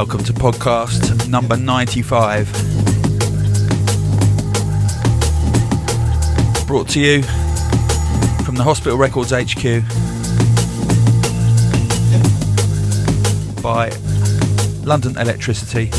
Welcome to podcast number 95. Brought to you from the Hospital Records HQ by London Electricity.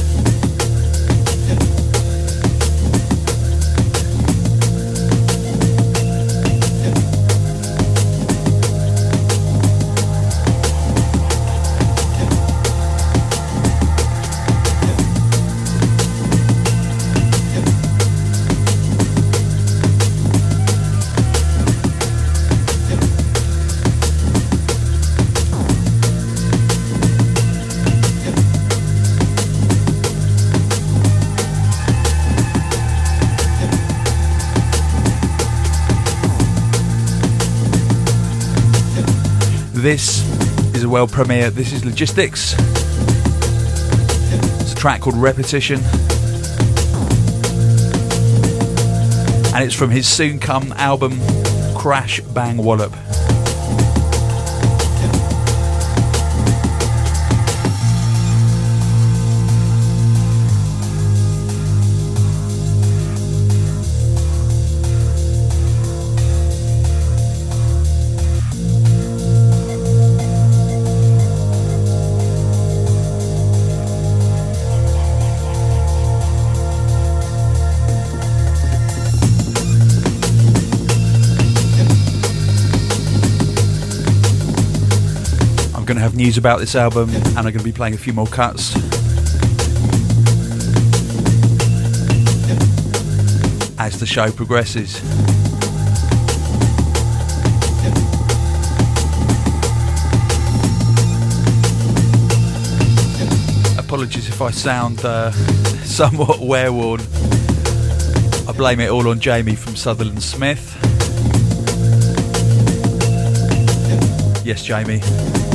World premiere. This is Logistics. It's a track called Repetition. And it's from his soon come album Crash Bang Wallop. About this album and I'm going to be playing a few more cuts. As the show progresses. Apologies if I sound uh, somewhat wereworn. I blame it all on Jamie from Sutherland Smith. Yes, Jamie.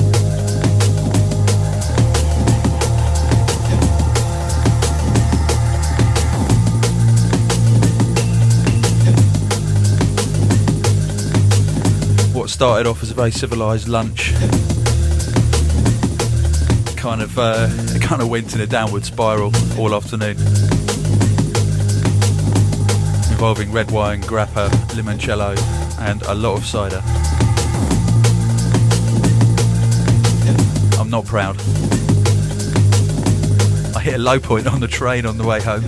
Started off as a very civilized lunch kind of uh, kind of went in a downward spiral all afternoon involving red wine, grappa, limoncello and a lot of cider. I'm not proud. I hit a low point on the train on the way home.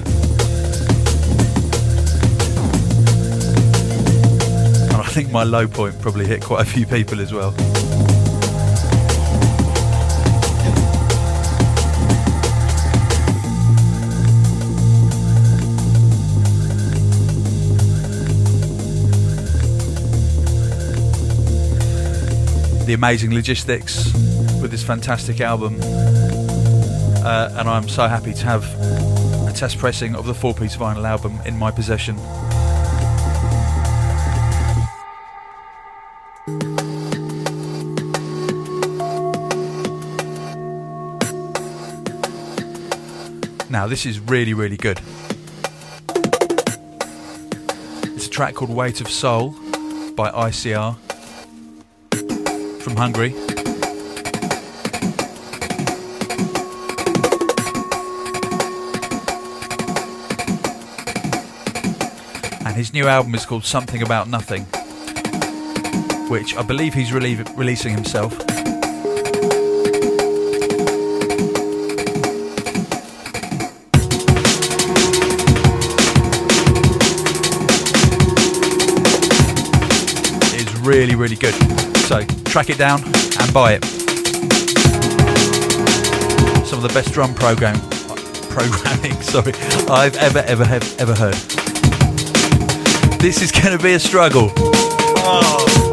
Think my low point probably hit quite a few people as well. The amazing logistics with this fantastic album, uh, and I'm so happy to have a test pressing of the four piece vinyl album in my possession. Now, this is really, really good. It's a track called Weight of Soul by ICR from Hungary. And his new album is called Something About Nothing, which I believe he's releasing himself. Really, really good. So track it down and buy it. Some of the best drum program programming, sorry, I've ever, ever, have, ever heard. This is going to be a struggle. Oh.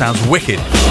Sounds wicked.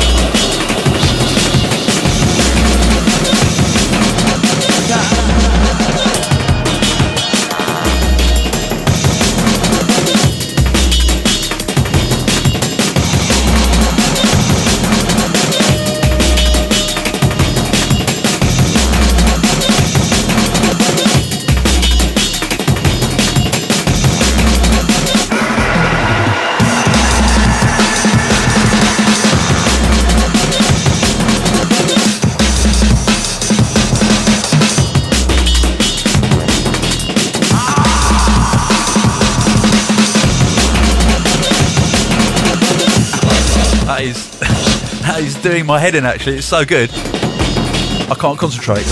My head in actually. It's so good. I can't concentrate.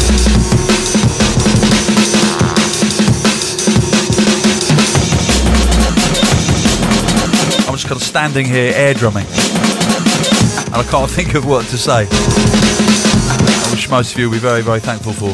I'm just kind of standing here air drumming. And I can't think of what to say. Which most of you will be very, very thankful for.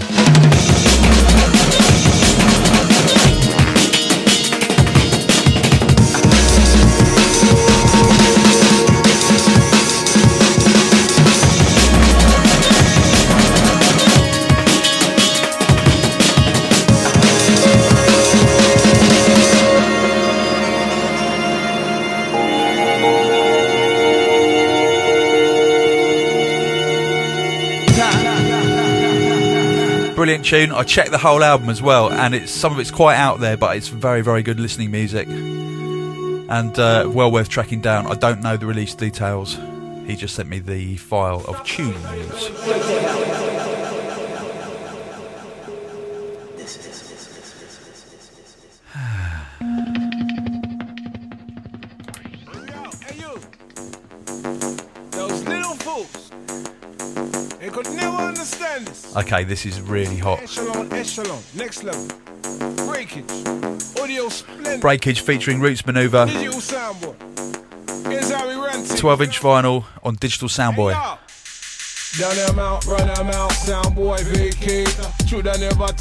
Brilliant tune. I checked the whole album as well, and it's some of it's quite out there, but it's very, very good listening music, and uh, well worth tracking down. I don't know the release details. He just sent me the file of tunes. Okay, this is really hot. Echelon, echelon, next level. Breakage. Audio splendid. Breakage featuring Roots Manuva. 12 inch vinyl on digital soundboy. Hey, out, out, sound vacate.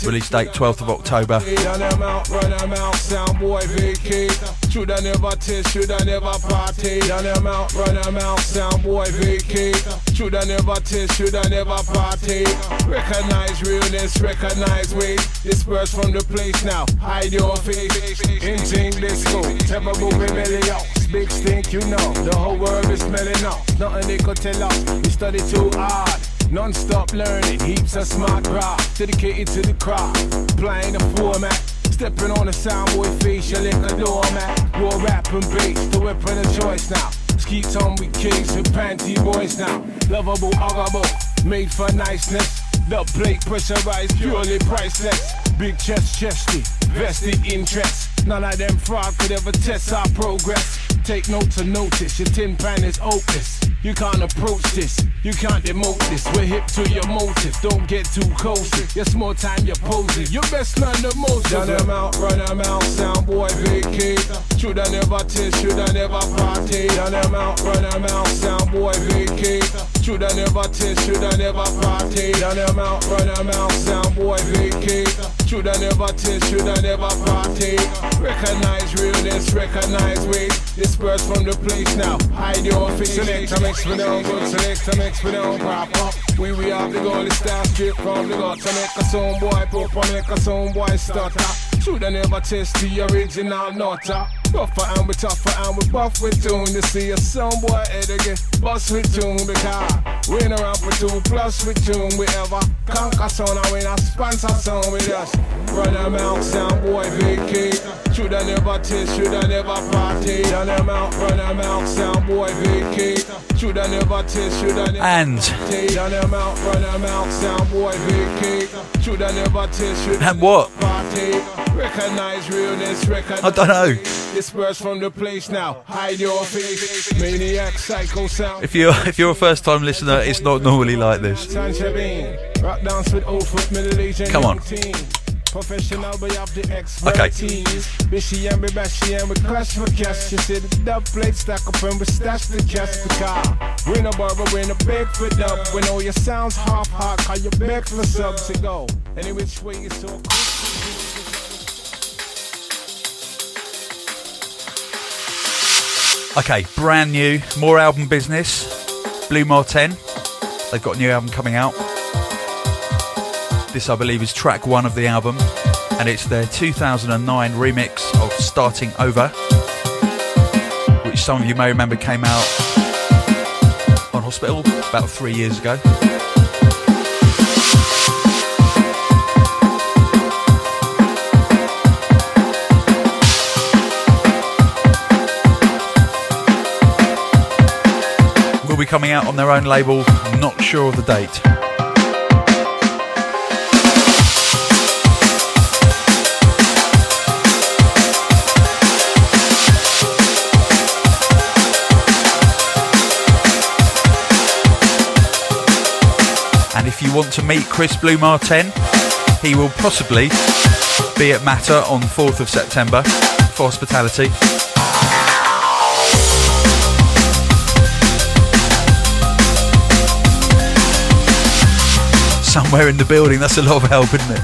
Release date 12th of October. Out, sound vacate. Should I never taste, should I never party? Run them out, run them out, sound boy vacate. Should I never taste, should I never party? Recognize realness, recognize weight. Disperse from the place now, hide your face. In disco, belly out. Big stink, you know. The whole world is smelling up. Nothing they could tell us. We study too hard. Non-stop learning, heaps of smart graphs, dedicated to the craft, playing the format, stepping on the soundboy face, you like a doormat, raw rap and bass, the weapon of choice now. Skeets on with kicks with panty boys now, lovable, huggable, made for niceness. The plate pressurized, purely priceless. Big chest, chesty, vested interest. None of them fraud could ever test our progress. Take note to notice, your tin pan is opus. You can't approach this, you can't demote this. We're hip to your motive, don't get too close. Your more time you're posing, you best learn the most. Run them out, run them out, sound boy vacate. Should I never taste, should I never party? Run them out, run them out, sound boy vacate. Should I never taste, should I never party? Run them out, run them out, sound boy vacate. Should I never taste, should I never party? Recognize realness, recognize weight. Disperse from the place now, hide your face. Select mix we don't good, select a mix we don't pop up. We we have the goal, it starts straight from the gut. To make a sound boy pop, make a sound boy stutter. Should I never test the original nutter. Rougher and we tougher and we buff with tune. To see a sound boy head again, bust with tune because we ain't around for two plus with tune. We ever conquer sound and we not sponsor sound with us. Run them out, sound boy vacate. Shoulda never test, shoulda never party. Run them out, run them out, sound boy vacate. Shoulda never test, shoulda never and run them out, run them out, sound boy vacate. Shoulda never test, shoulda and what? Recognize realness, recognize. I don't know. Disperse from the place now. Hide your face. Maniac, psycho sound. If you're if you're a first time listener, it's not normally like this. Come on. Professional, but have the expertise. Okay. Bishy and bashy and we clash for cash. You see the dub plate stack up and we stash the cash car. We no barber, we no beg for dub. We know your sounds half hot, call you beg for subs to go. Any which way you so cool. Okay, brand new, more album business. Blu Mar 10. They've got a new album coming out. This, I believe, is track one of the album, and it's their 2009 remix of Starting Over, which some of you may remember came out on Hospital about three years ago. Be coming out on their own label, not sure of the date. And if you want to meet Chris Blu Mar 10, he will possibly be at Matter on 4th of September for hospitality. Somewhere in the building. That's a lot of help, isn't it?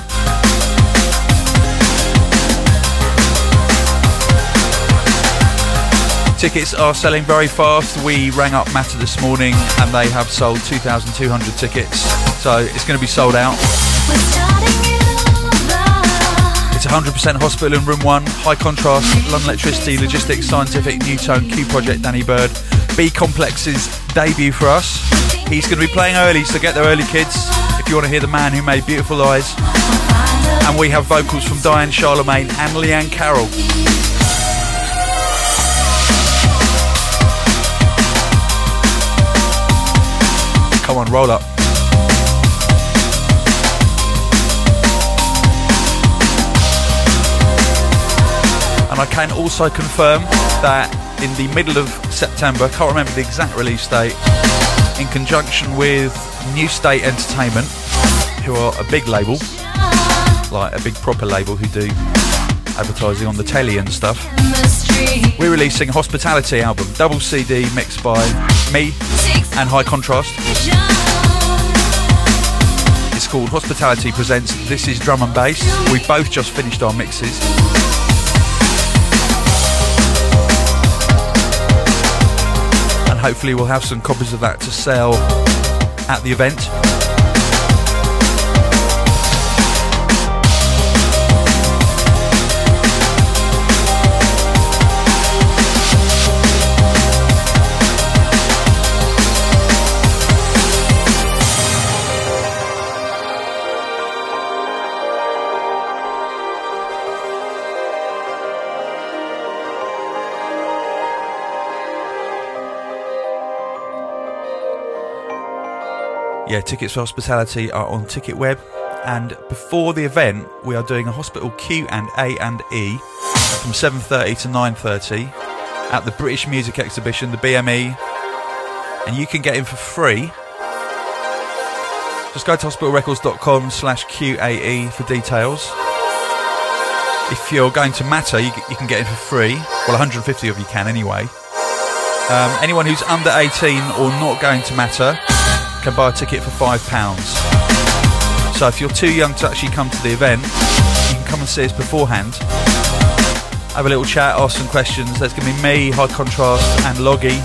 Tickets are selling very fast. We rang up Matter this morning and they have sold 2,200 tickets. So it's going to be sold out. It's 100% hospital in room one, high contrast, London Electricity, Logistics, Scientific, NuTone, Q Project, Danny Byrd. B Complex's debut for us. He's going to be playing early, so get there early, kids you want to hear the man who made Beautiful Eyes. And we have vocals from Diane Charlemagne and Liane Carroll. Come on, roll up. And I can also confirm that in the middle of September, I can't remember the exact release date, in conjunction with New State Entertainment, who are a big label, like a big proper label who do advertising on the telly and stuff. We're releasing a hospitality album, double CD mixed by me and High Contrast. It's called Hospitality Presents This Is Drum and Bass. We both just finished our mixes. Hopefully we'll have some copies of that to sell at the event. Yeah, tickets for hospitality are on Ticketweb, and before the event, we are doing a hospital Q and A and E from 7:30 to 9:30 at the British Music Exhibition, the BME, and you can get in for free. Just go to hospitalrecords.com slash QAE for details. If you're going to Matter, you, you, can get in for free. Well, 150 of you can anyway. Um, anyone who's under 18 or not going to Matter can buy a ticket for £5. So if you're too young to actually come to the event, you can come and see us beforehand. Have a little chat, ask some questions. There's going to be me, High Contrast, and Loggy,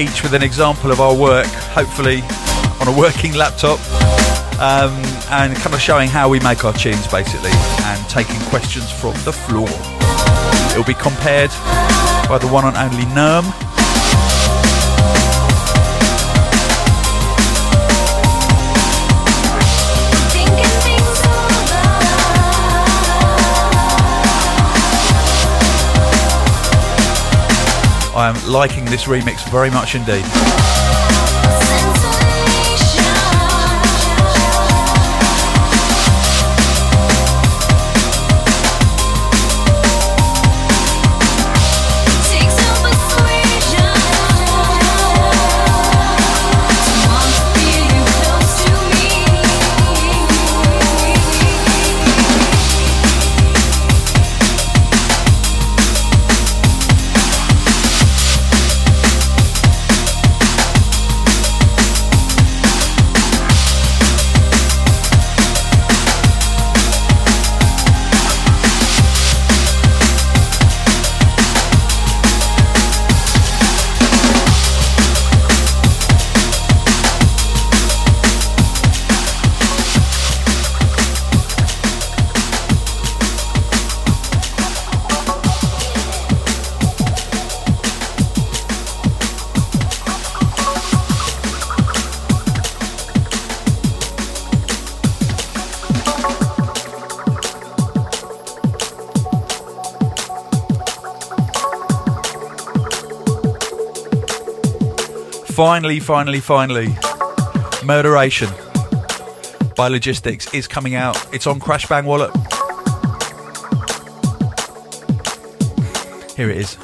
each with an example of our work, hopefully on a working laptop, um, and kind of showing how we make our tunes basically, and taking questions from the floor. It'll be compared by the one and only Nerm I am liking this remix very much indeed. Finally, finally, finally. Murderation by Logistics is coming out. It's on Crash Bang Wallop. Here it is.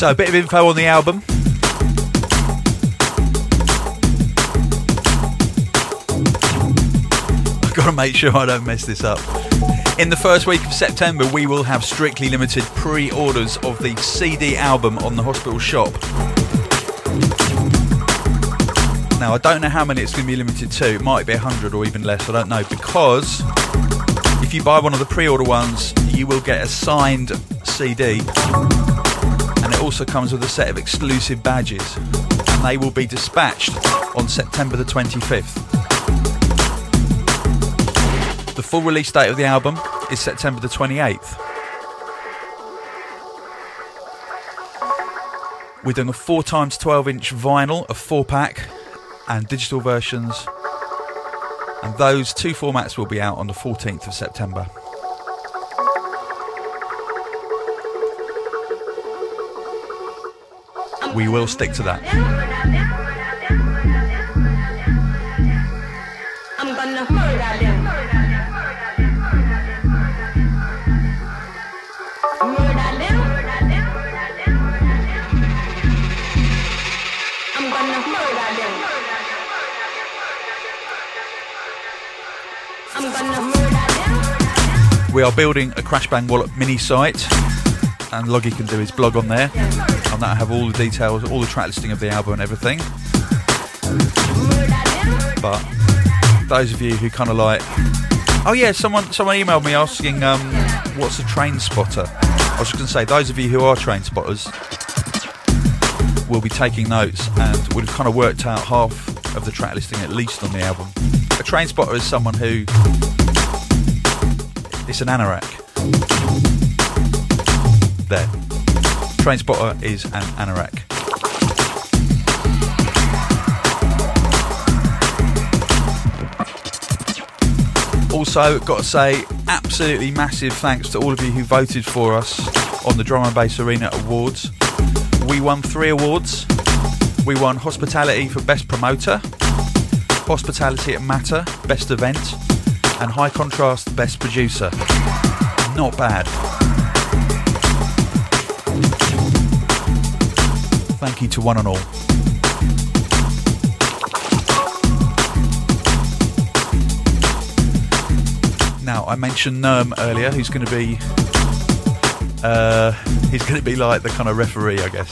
So, a bit of info on the album. I've got to make sure I don't mess this up. In the first week of September, we will have strictly limited pre orders of the CD album on the hospital shop. Now, I don't know how many it's going to be limited to. It might be 100 or even less, I don't know. Because if you buy one of the pre order ones, you will get a signed CD also comes with a set of exclusive badges, and they will be dispatched on September the 25th. The full release date of the album is September the 28th. We're doing a 4 times 12 inch vinyl, a 4 pack, and digital versions. And those two formats will be out on the 14th of September. We will stick to that. We are building a Crash Bang Wallop mini site, and Loggy can do his blog on there on that I have all the details, all the track listing of the album and everything. But those of you who kind of like, oh yeah, someone someone emailed me asking um, what's a train spotter. I was just going to say, those of you who are train spotters will be taking notes and would have kind of worked out half of the track listing at least on the album. A train spotter is someone who it's an anorak. There. Train spotter is an anorak. Also, got to say, absolutely massive thanks to all of you who voted for us on the Drum and Bass Arena Awards. We won three awards. We won Hospitality for Best Promoter, Hospitality at Matter, Best Event, and High Contrast Best Producer. Not bad. Thank you to one and all. Now, I mentioned Nerm earlier, who's going to be. Uh, he's going to be like the kind of referee, I guess.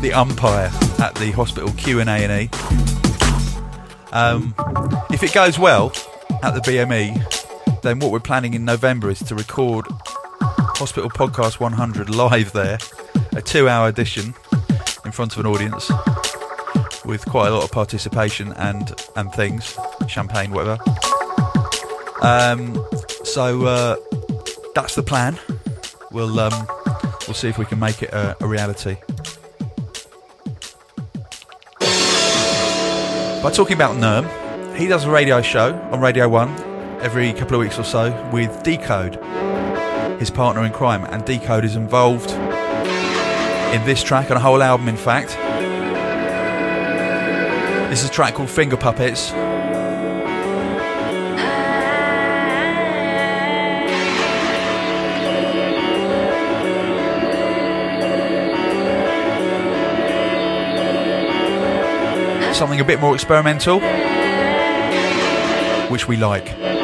The umpire at the hospital Q and A and E. Um, if it goes well at the BME, then what we're planning in November is to record Hospital Podcast 100 live there, a two-hour edition in front of an audience with quite a lot of participation and and things, champagne, whatever. Um, so uh, that's the plan. We'll um, we'll see if we can make it a, a reality. By talking about Nerm, he does a radio show on Radio One every couple of weeks or so with Decode, his partner in crime, and Decode is involved in this track and a whole album, in fact. This is a track called Finger Puppets. something a bit more experimental, which we like.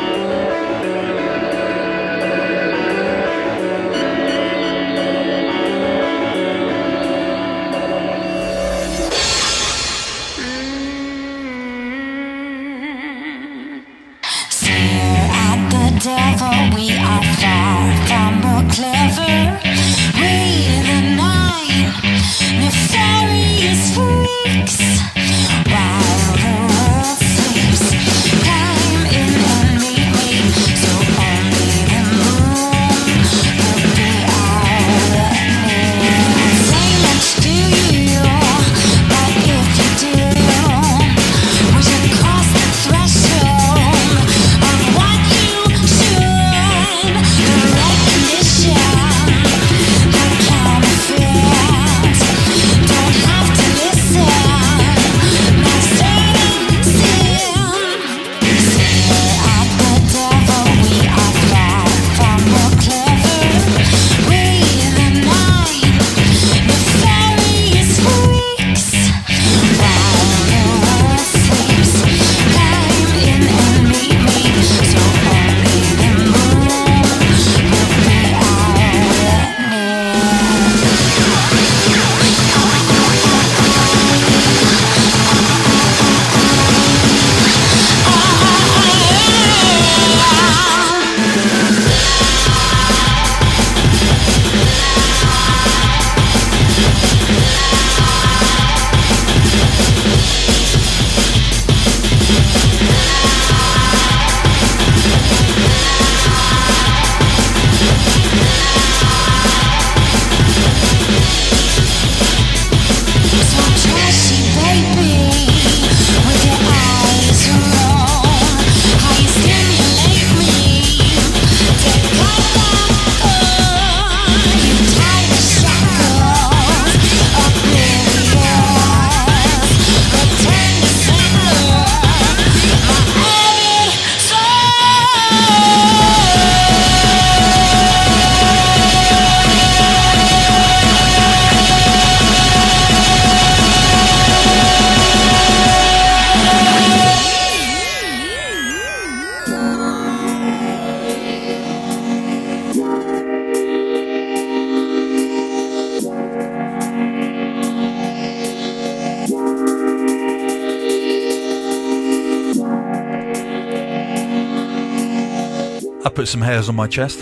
Some hairs on my chest.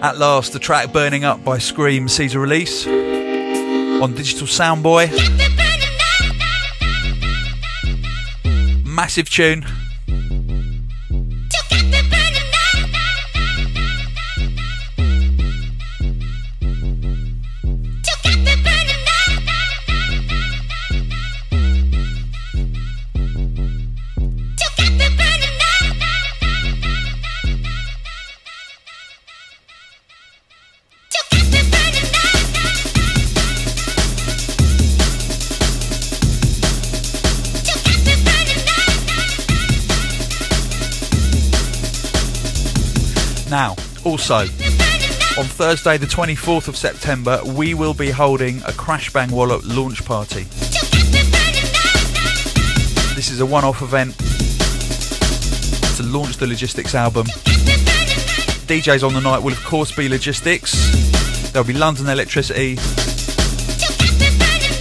At last, the track Burning Up by Scream sees a release on Digital Soundboy. Massive tune. Also, on Thursday, the 24th of September, we will be holding a Crash Bang Wallop launch party. This is a one off event to launch the Logistics album. DJs on the night will, of course, be Logistics. There'll be London Electricity.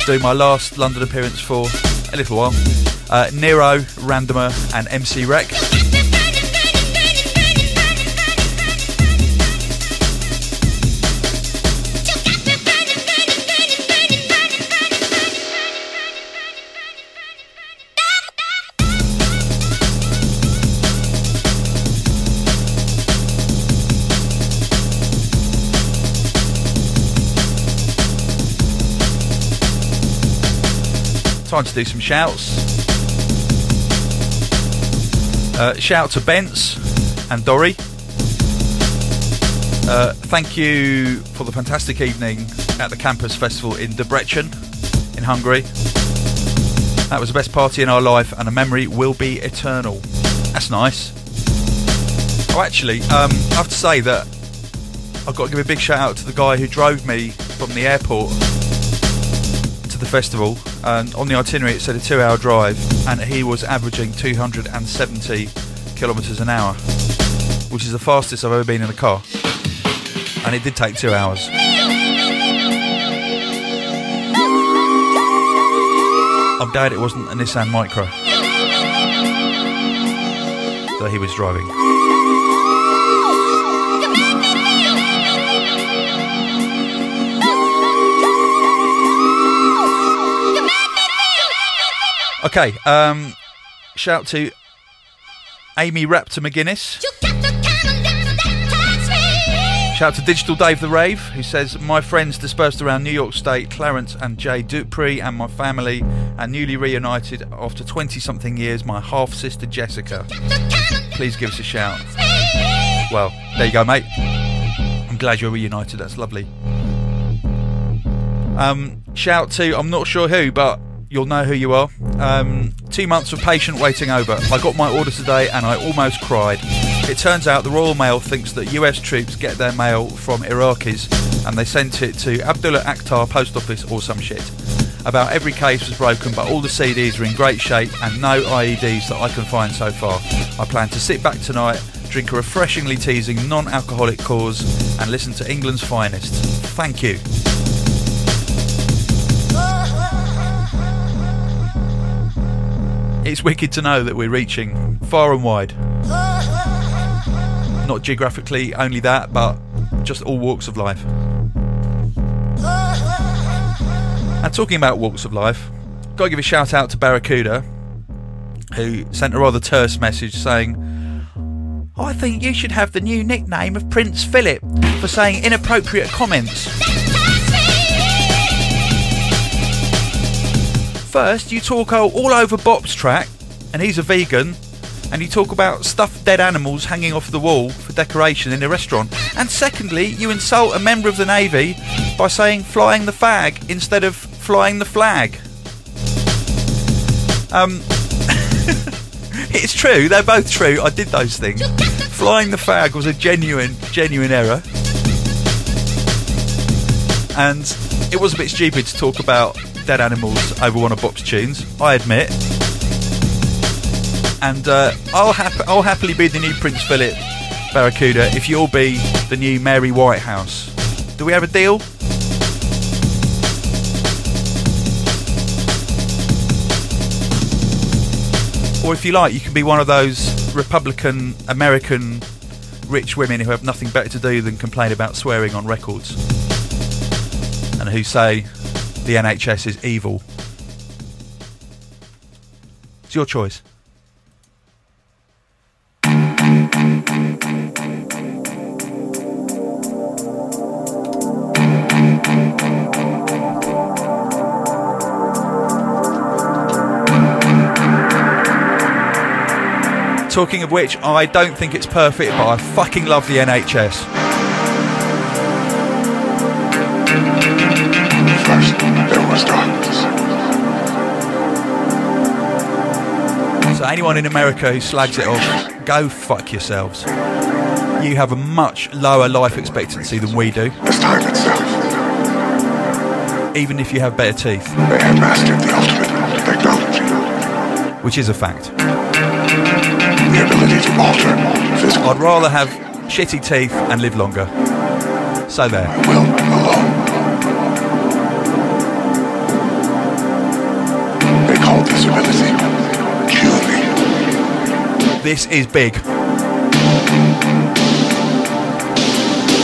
Doing my last London appearance for a little while. Uh, Nero, Randomer, and MC Rec. Time to do some shouts. Uh, shout to Bence and Dory. Uh, thank you for the fantastic evening at the Campus Festival in Debrecen, in Hungary. That was the best party in our life, and a memory will be eternal. That's nice. Oh, actually, um, I have to say that I've got to give a big shout out to the guy who drove me from the airport to the festival, and on the itinerary it said a two hour drive, and he was averaging 270 kilometres an hour, which is the fastest I've ever been in a car. And it did take two hours. I'm glad it wasn't a Nissan Micra that he was driving. Okay, um, shout to Amy Raptor McGuinness. Shout out to Digital Dave the Rave, who says, My friends dispersed around New York State, Clarence and Jay Dupree, and my family, and newly reunited after 20 something years, my half sister Jessica. Please give us a shout. Well, there you go, mate. I'm glad you're reunited, that's lovely. Um, shout to, I'm not sure who, but you'll know who you are. Um, two months of patient waiting over. I got my order today and I almost cried. It turns out the Royal Mail thinks that US troops get their mail from Iraqis and they sent it to Abdullah Akhtar Post Office or some shit. About every case was broken, but all the CDs are in great shape and no IEDs that I can find so far. I plan to sit back tonight, drink a refreshingly teasing non alcoholic cause, and listen to England's finest. Thank you. It's wicked to know that we're reaching far and wide. Not geographically only that, but just all walks of life. And talking about walks of life, gotta give a shout out to Barracuda, who sent a rather terse message saying, I think you should have the new nickname of Prince Philip for saying inappropriate comments. First, you talk all over Bob's track, and he's a vegan, and you talk about stuffed dead animals hanging off the wall for decoration in a restaurant. And secondly, you insult a member of the Navy by saying flying the fag instead of flying the flag. Um, it's true, they're both true. I did those things. Flying the fag was a genuine, genuine error. And it was a bit stupid to talk about dead animals over one of Bop's tunes, I admit. And uh, I'll, hap- I'll happily be the new Prince Philip Barracuda if you'll be the new Mary Whitehouse. Do we have a deal? Or if you like, you can be one of those Republican American rich women who have nothing better to do than complain about swearing on records. And who say, the NHS is evil. It's your choice. Talking of which, I don't think it's perfect, but I fucking love the NHS. So anyone in America who slags it off, go fuck yourselves. You have a much lower life expectancy than we do. As time itself. Even if you have better teeth. They have mastered the ultimate technology. Which is a fact. The ability to alter physical. I'd rather have shitty teeth and live longer. So there. My will alone. They call this ability. This is big.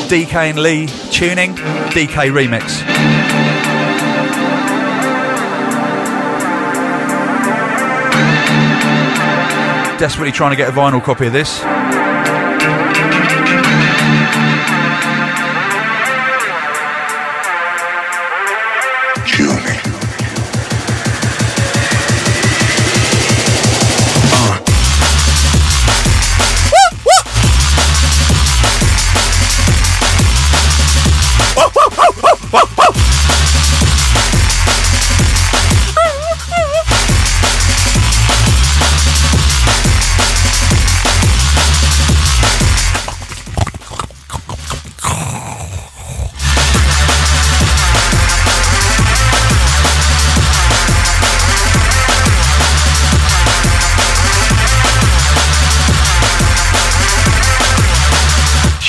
DK and Lee tuning, DK remix. Desperately trying to get a vinyl copy of this.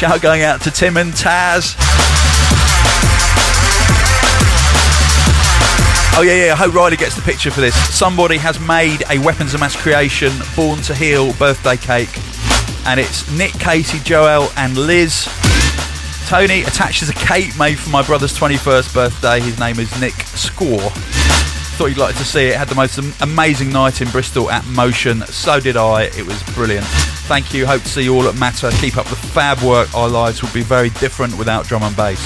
Shout going out to Tim and Taz. Oh yeah, yeah. I hope Riley gets the picture for this. Somebody has made a weapons of mass creation Born to Heal birthday cake, and it's Nick, Casey, Joel, and Liz. Tony attaches a cake made for my brother's 21st birthday. His name is Nick Score. Thought you'd like to see it. Had the most amazing night in Bristol at Motion. So did I. It was brilliant. Thank you. Hope to see you all at Matter. Keep up the fab work. Our lives would be very different without drum and bass.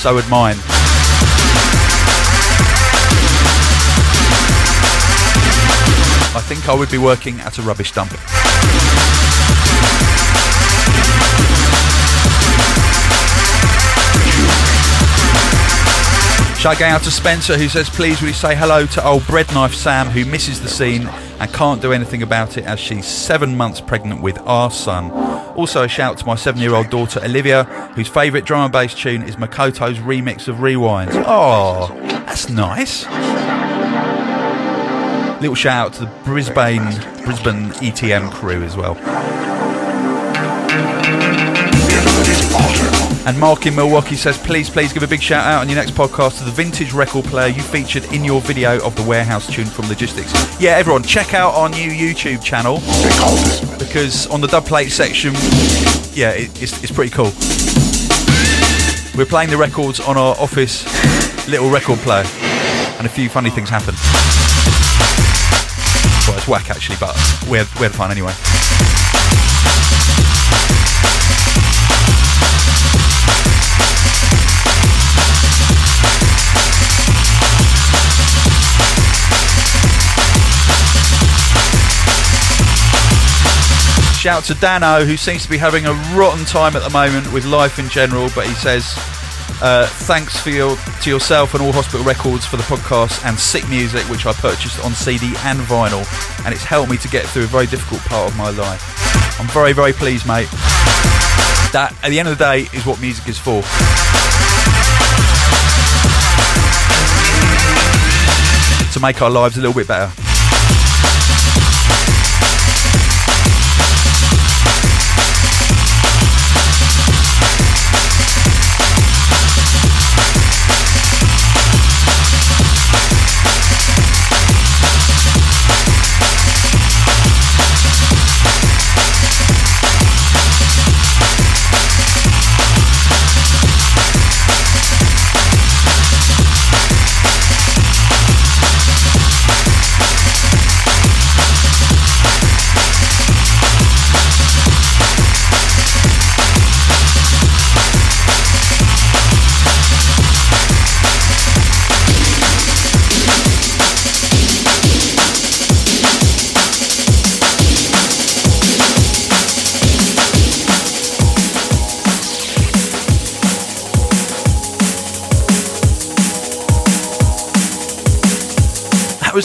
So would mine. I think I would be working at a rubbish dump. Shout out to Spencer who says, please will you say hello to old bread knife Sam who misses the scene and can't do anything about it as she's seven months pregnant with our son. Also a shout to my seven year old daughter Olivia whose favourite drum and bass tune is Makoto's remix of Rewind. Oh, that's nice. Little shout out to the Brisbane Brisbane ETM crew as well. And Mark in Milwaukee says, please, please give a big shout out on your next podcast to the vintage record player you featured in your video of the warehouse tune from Logistics. Yeah, everyone, check out our new YouTube channel because on the dub plate section, yeah, it, it's, it's pretty cool. We're playing the records on our office little record player, and a few funny things happen. Well, it's whack actually, but we had, we had fun anyway. Shout to Dano, who seems to be having a rotten time at the moment with life in general, but he says uh, thanks for your, to yourself and all Hospital Records for the podcast and sick music, which I purchased on CD and vinyl, and it's helped me to get through a very difficult part of my life. I'm very, very pleased, mate. That, at the end of the day, is what music is for. To make our lives a little bit better.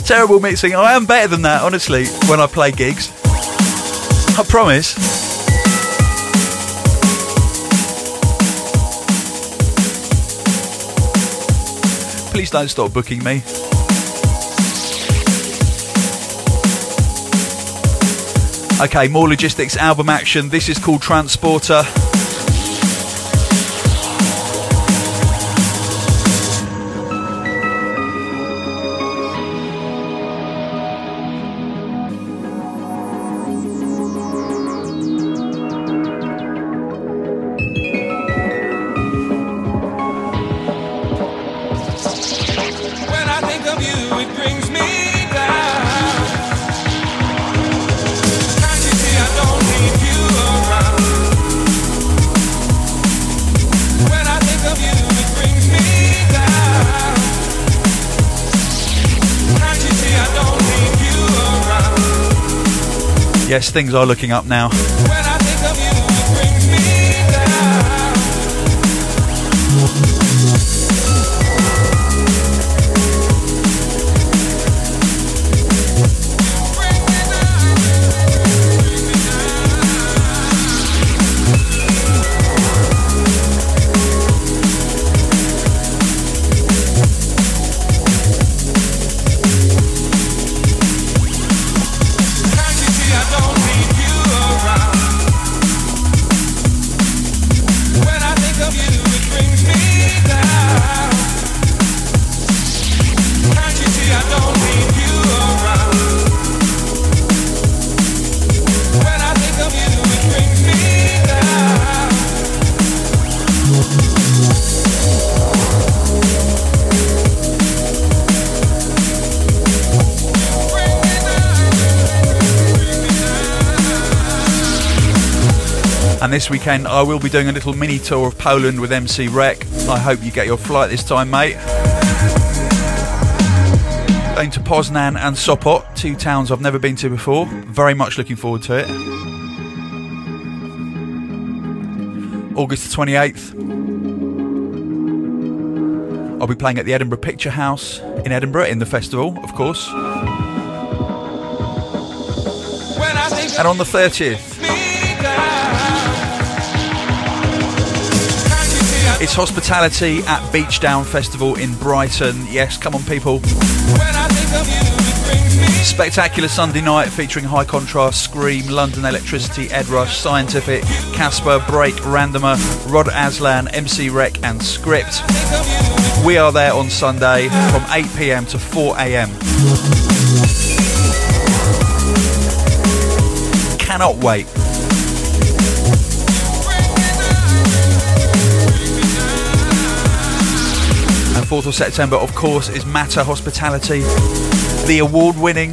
Terrible mixing. I am better than that, honestly, when I play gigs. I promise. Please don't stop booking me. Okay, more logistics album action. This is called Transporter. Things are looking up now. And this weekend I will be doing a little mini tour of Poland with MC Wrec. I hope you get your flight this time, mate. Going to Poznan and Sopot, two towns I've never been to before. Very much looking forward to it. August the 28th, I'll be playing at the Edinburgh Picture House in Edinburgh in the festival, of course. And on the 30th, it's hospitality at Beachdown Festival in Brighton. Yes, come on, people. Spectacular Sunday night featuring High Contrast, Scream, London Electricity, Ed Rush, Scientific, Casper, Break, Randomer, Rod Azlan, MC Wrec, and Script. We are there on Sunday from 8 pm to 4 am. Cannot wait. 4th of September, of course, is Matter Hospitality, the award winning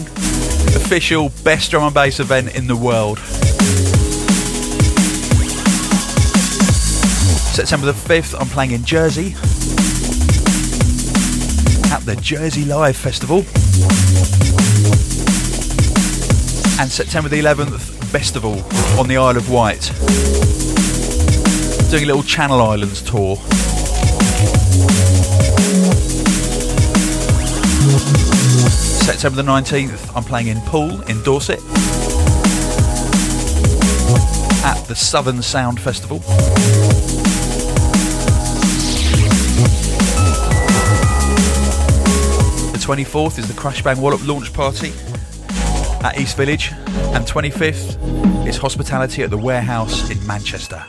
official best drum and bass event in the world. September the 5th, I'm playing in Jersey at the Jersey Live Festival. And September the 11th, Bestival on the Isle of Wight. Doing a little Channel Islands tour. September the 19th, I'm playing in Poole in Dorset at the Southern Sound Festival. The 24th is the Crash Bang Wallop launch party at East Village, and 25th is hospitality at the Warehouse in Manchester.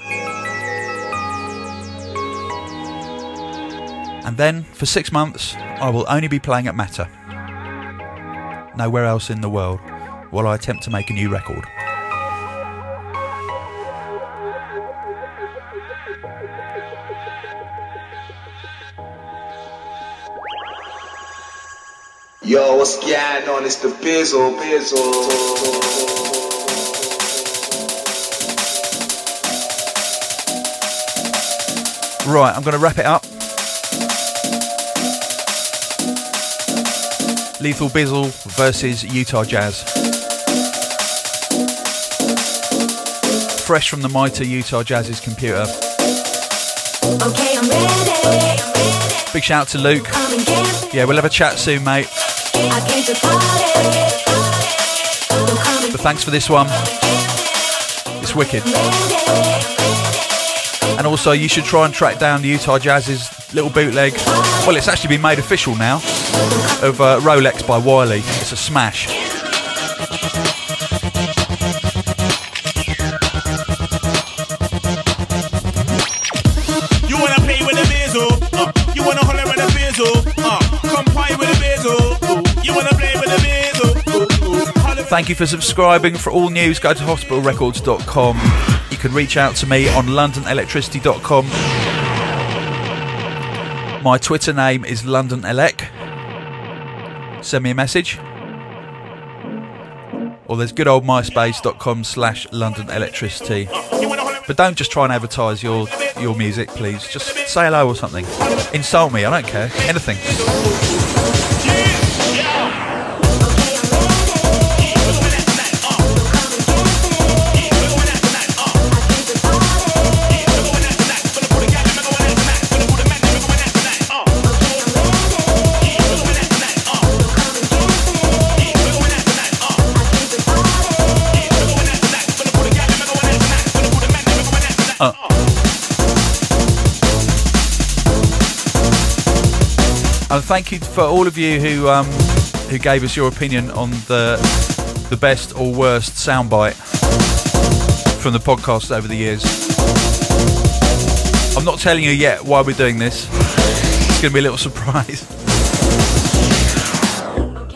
And then, for six months, I will only be playing at Matter. Nowhere else in the world while I attempt to make a new record. Yo, what's going on? It's the Bizzle, Bizzle. Right, I'm going to wrap it up. Lethal Bizzle versus Utah Jazz. Fresh from the mighty Utah Jazz's computer. Okay, I'm ready. Big shout out to Luke. Yeah, we'll have a chat soon, mate. I came to party. But thanks for this one. It's wicked. And also, you should try and track down the Utah Jazz's little bootleg. Well, it's actually been made official now of uh, Rolex by Wiley. It's a smash. You wanna play with the bizzle? Uh, you wanna holler at the bizzle? Come play with the bizzle. Uh, uh, you wanna play with the bizzle? Ooh, ooh. Holler- Thank you for subscribing. For all news, go to hospitalrecords.com. You can reach out to me on londonelectricity.com. My Twitter name is London Elec. Send me a message. Or there's good old myspace.com slash London Electricity. But don't just try and advertise your your music, please. Just say hello or something. Insult me, I don't care. Anything. Thank you for all of you who um, who gave us your opinion on the the best or worst soundbite from the podcast over the years. I'm not telling you yet why we're doing this. It's going to be a little surprise.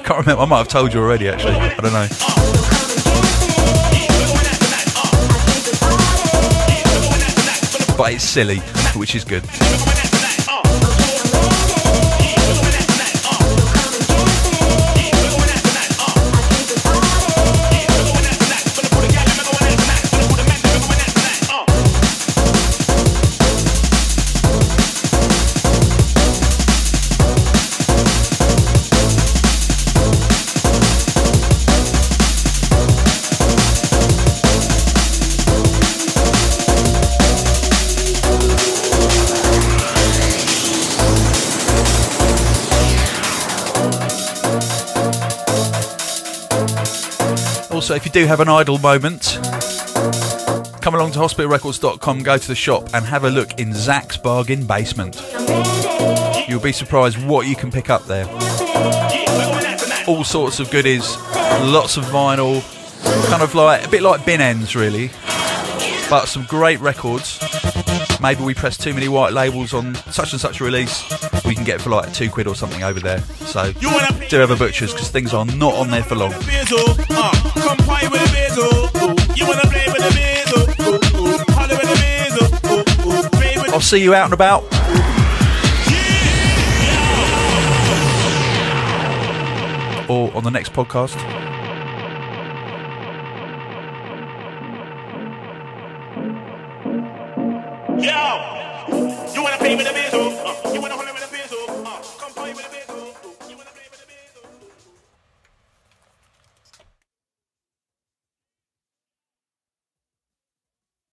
Can't remember. I might have told you already. Actually, I don't know. But it's silly, which is good. Also, if you do have an idle moment, come along to hospitalrecords.com, go to the shop, and have a look in Zach's bargain basement. You'll be surprised what you can pick up there. All sorts of goodies, lots of vinyl, kind of like a bit like bin ends, really, but some great records. Maybe we press too many white labels on such and such a We can get it for like two quid or something over there. So do have a butchers because things are not on there for long. I'll see you out and about. Or on the next podcast.